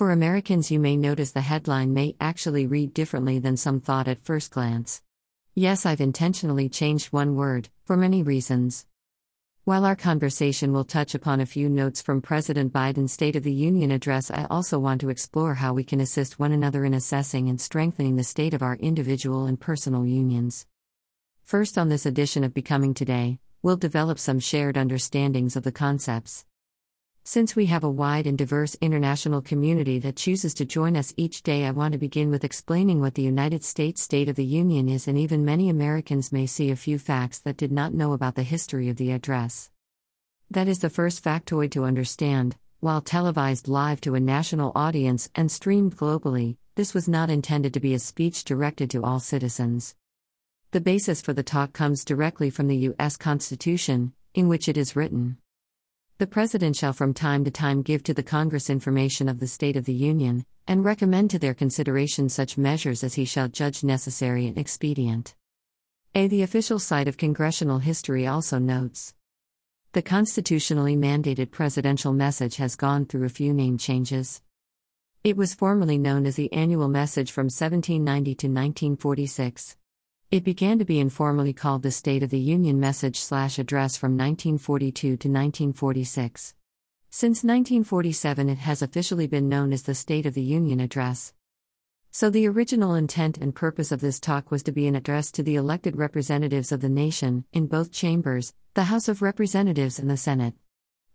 For Americans, you may notice the headline may actually read differently than some thought at first glance. Yes, I've intentionally changed one word, for many reasons. While our conversation will touch upon a few notes from President Biden's State of the Union address, I also want to explore how we can assist one another in assessing and strengthening the state of our individual and personal unions. First, on this edition of Becoming Today, we'll develop some shared understandings of the concepts. Since we have a wide and diverse international community that chooses to join us each day, I want to begin with explaining what the United States State of the Union is, and even many Americans may see a few facts that did not know about the history of the address. That is the first factoid to understand. While televised live to a national audience and streamed globally, this was not intended to be a speech directed to all citizens. The basis for the talk comes directly from the U.S. Constitution, in which it is written. The President shall from time to time give to the Congress information of the State of the Union, and recommend to their consideration such measures as he shall judge necessary and expedient. A. The official site of congressional history also notes. The constitutionally mandated presidential message has gone through a few name changes. It was formerly known as the Annual Message from 1790 to 1946. It began to be informally called the State of the Union Message slash Address from 1942 to 1946. Since 1947, it has officially been known as the State of the Union Address. So, the original intent and purpose of this talk was to be an address to the elected representatives of the nation, in both chambers, the House of Representatives and the Senate.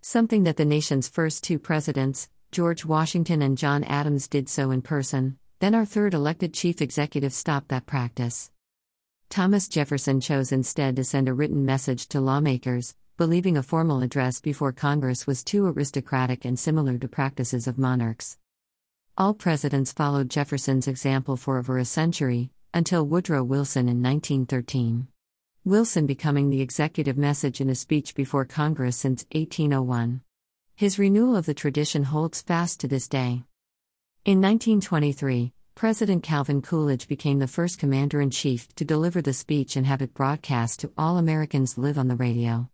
Something that the nation's first two presidents, George Washington and John Adams, did so in person, then our third elected chief executive stopped that practice. Thomas Jefferson chose instead to send a written message to lawmakers, believing a formal address before Congress was too aristocratic and similar to practices of monarchs. All presidents followed Jefferson's example for over a century, until Woodrow Wilson in 1913. Wilson becoming the executive message in a speech before Congress since 1801. His renewal of the tradition holds fast to this day. In 1923, President Calvin Coolidge became the first commander in chief to deliver the speech and have it broadcast to all Americans live on the radio.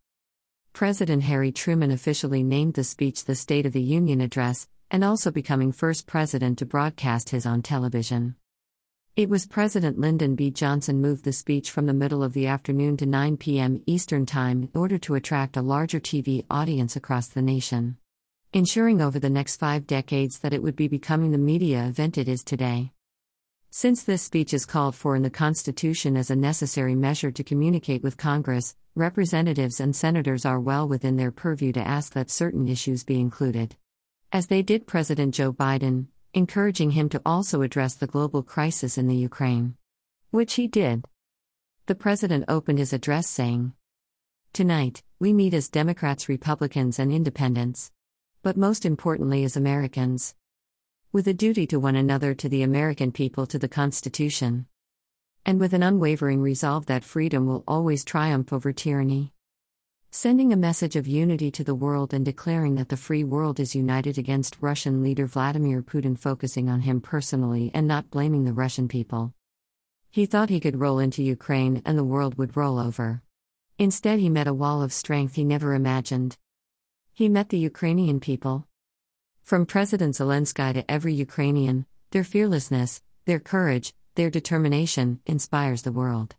President Harry Truman officially named the speech the State of the Union Address, and also becoming first president to broadcast his on television. It was President Lyndon B. Johnson moved the speech from the middle of the afternoon to 9 p.m. Eastern Time in order to attract a larger TV audience across the nation ensuring over the next five decades that it would be becoming the media event it is today. Since this speech is called for in the Constitution as a necessary measure to communicate with Congress, representatives and senators are well within their purview to ask that certain issues be included. As they did President Joe Biden, encouraging him to also address the global crisis in the Ukraine. Which he did. The president opened his address saying, Tonight, we meet as Democrats, Republicans, and Independents but most importantly as Americans. With a duty to one another, to the American people, to the Constitution. And with an unwavering resolve that freedom will always triumph over tyranny. Sending a message of unity to the world and declaring that the free world is united against Russian leader Vladimir Putin, focusing on him personally and not blaming the Russian people. He thought he could roll into Ukraine and the world would roll over. Instead, he met a wall of strength he never imagined. He met the Ukrainian people. From President Zelensky to every Ukrainian, their fearlessness, their courage, their determination inspires the world.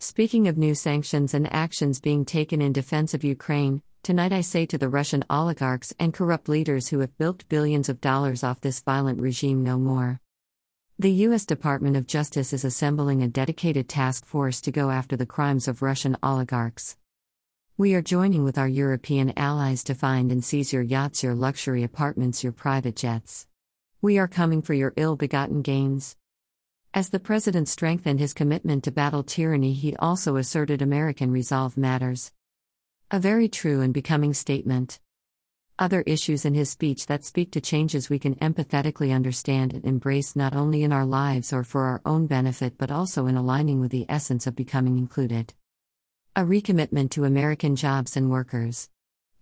Speaking of new sanctions and actions being taken in defense of Ukraine, tonight I say to the Russian oligarchs and corrupt leaders who have bilked billions of dollars off this violent regime no more. The U.S. Department of Justice is assembling a dedicated task force to go after the crimes of Russian oligarchs. We are joining with our European allies to find and seize your yachts, your luxury apartments, your private jets. We are coming for your ill begotten gains. As the President strengthened his commitment to battle tyranny, he also asserted American resolve matters. A very true and becoming statement. Other issues in his speech that speak to changes we can empathetically understand and embrace not only in our lives or for our own benefit but also in aligning with the essence of becoming included. A recommitment to American jobs and workers.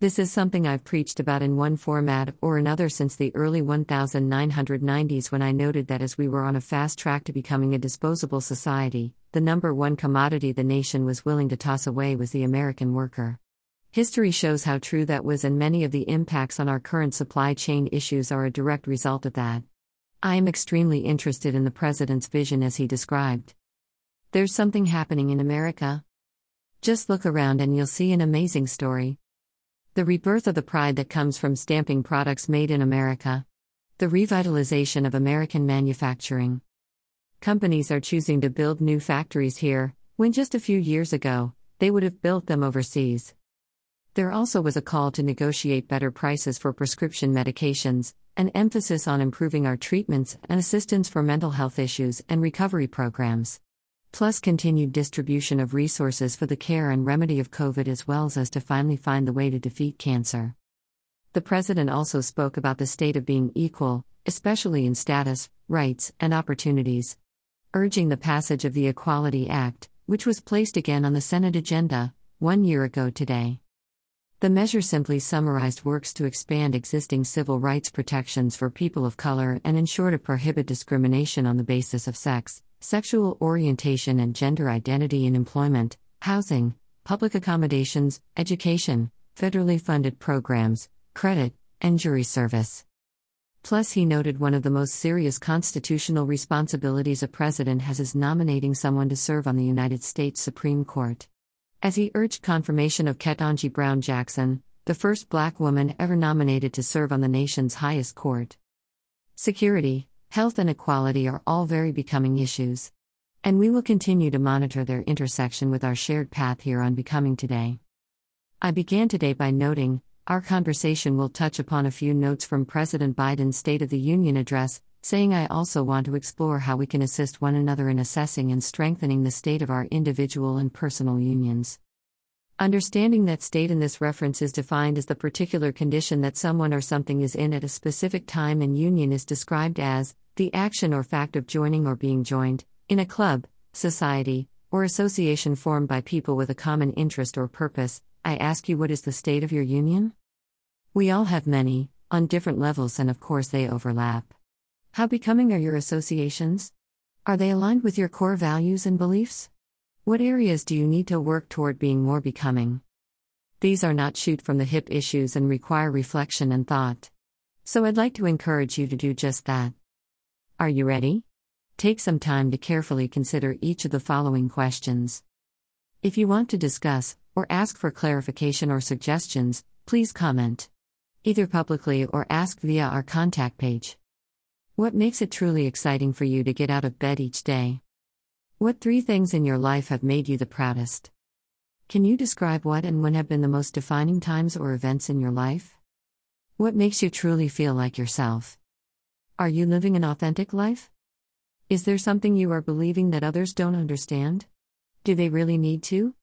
This is something I've preached about in one format or another since the early 1990s when I noted that as we were on a fast track to becoming a disposable society, the number one commodity the nation was willing to toss away was the American worker. History shows how true that was, and many of the impacts on our current supply chain issues are a direct result of that. I am extremely interested in the President's vision as he described. There's something happening in America. Just look around and you'll see an amazing story. The rebirth of the pride that comes from stamping products made in America. The revitalization of American manufacturing. Companies are choosing to build new factories here, when just a few years ago, they would have built them overseas. There also was a call to negotiate better prices for prescription medications, an emphasis on improving our treatments and assistance for mental health issues and recovery programs. Plus, continued distribution of resources for the care and remedy of COVID as well as to finally find the way to defeat cancer. The President also spoke about the state of being equal, especially in status, rights, and opportunities, urging the passage of the Equality Act, which was placed again on the Senate agenda one year ago today. The measure simply summarized works to expand existing civil rights protections for people of color and ensure to prohibit discrimination on the basis of sex, sexual orientation, and gender identity in employment, housing, public accommodations, education, federally funded programs, credit, and jury service. Plus, he noted one of the most serious constitutional responsibilities a president has is nominating someone to serve on the United States Supreme Court as he urged confirmation of Ketanji Brown Jackson, the first black woman ever nominated to serve on the nation's highest court. Security, health, and equality are all very becoming issues. And we will continue to monitor their intersection with our shared path here on Becoming Today. I began today by noting our conversation will touch upon a few notes from President Biden's State of the Union address, saying I also want to explore how we can assist one another in assessing and strengthening the state of our individual and personal unions. Understanding that state in this reference is defined as the particular condition that someone or something is in at a specific time, and union is described as the action or fact of joining or being joined, in a club, society, or association formed by people with a common interest or purpose. I ask you, what is the state of your union? We all have many, on different levels, and of course they overlap. How becoming are your associations? Are they aligned with your core values and beliefs? What areas do you need to work toward being more becoming? These are not shoot from the hip issues and require reflection and thought. So I'd like to encourage you to do just that. Are you ready? Take some time to carefully consider each of the following questions. If you want to discuss or ask for clarification or suggestions, please comment. Either publicly or ask via our contact page. What makes it truly exciting for you to get out of bed each day? What three things in your life have made you the proudest? Can you describe what and when have been the most defining times or events in your life? What makes you truly feel like yourself? Are you living an authentic life? Is there something you are believing that others don't understand? Do they really need to?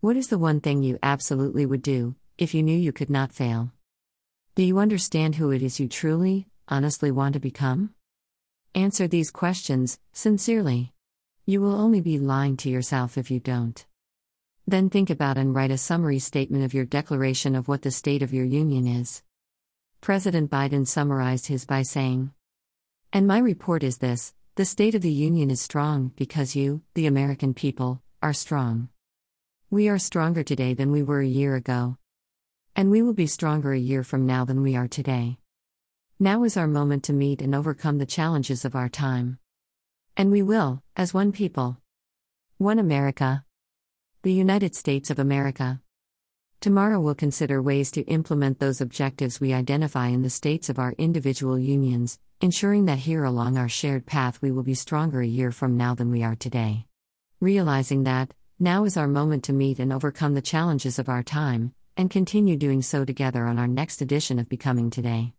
What is the one thing you absolutely would do if you knew you could not fail? Do you understand who it is you truly, honestly want to become? Answer these questions, sincerely. You will only be lying to yourself if you don't. Then think about and write a summary statement of your declaration of what the state of your union is. President Biden summarized his by saying, And my report is this the state of the union is strong because you, the American people, are strong. We are stronger today than we were a year ago. And we will be stronger a year from now than we are today. Now is our moment to meet and overcome the challenges of our time. And we will, as one people. One America. The United States of America. Tomorrow we'll consider ways to implement those objectives we identify in the states of our individual unions, ensuring that here along our shared path we will be stronger a year from now than we are today. Realizing that, now is our moment to meet and overcome the challenges of our time, and continue doing so together on our next edition of Becoming Today.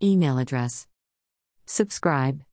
Email address. Subscribe.